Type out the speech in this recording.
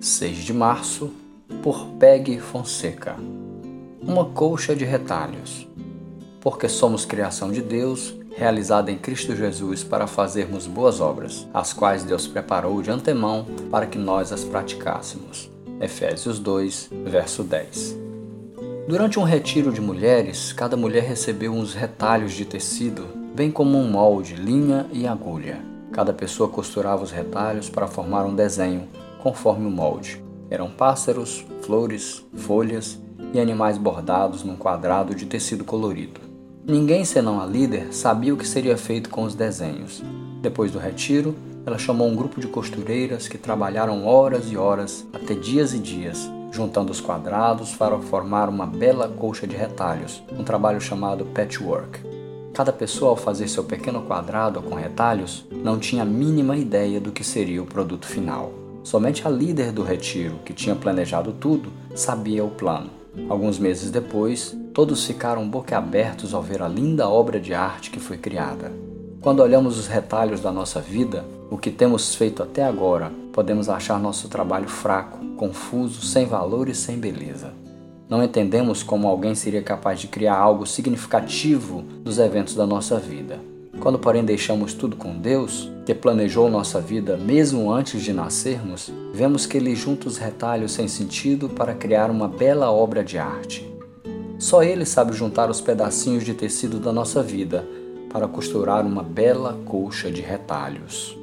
6 de março, por Peg Fonseca. Uma colcha de retalhos. Porque somos criação de Deus, realizada em Cristo Jesus para fazermos boas obras, as quais Deus preparou de antemão para que nós as praticássemos. Efésios 2, verso 10. Durante um retiro de mulheres, cada mulher recebeu uns retalhos de tecido, bem como um molde, linha e agulha. Cada pessoa costurava os retalhos para formar um desenho, conforme o molde. Eram pássaros, flores, folhas e animais bordados num quadrado de tecido colorido. Ninguém senão a líder sabia o que seria feito com os desenhos. Depois do retiro, ela chamou um grupo de costureiras que trabalharam horas e horas, até dias e dias, juntando os quadrados para formar uma bela colcha de retalhos, um trabalho chamado patchwork. Cada pessoa, ao fazer seu pequeno quadrado com retalhos, não tinha a mínima ideia do que seria o produto final. Somente a líder do retiro, que tinha planejado tudo, sabia o plano. Alguns meses depois, todos ficaram boquiabertos ao ver a linda obra de arte que foi criada. Quando olhamos os retalhos da nossa vida, o que temos feito até agora, podemos achar nosso trabalho fraco, confuso, sem valor e sem beleza. Não entendemos como alguém seria capaz de criar algo significativo dos eventos da nossa vida. Quando, porém, deixamos tudo com Deus, que planejou nossa vida mesmo antes de nascermos, vemos que Ele junta os retalhos sem sentido para criar uma bela obra de arte. Só Ele sabe juntar os pedacinhos de tecido da nossa vida para costurar uma bela colcha de retalhos.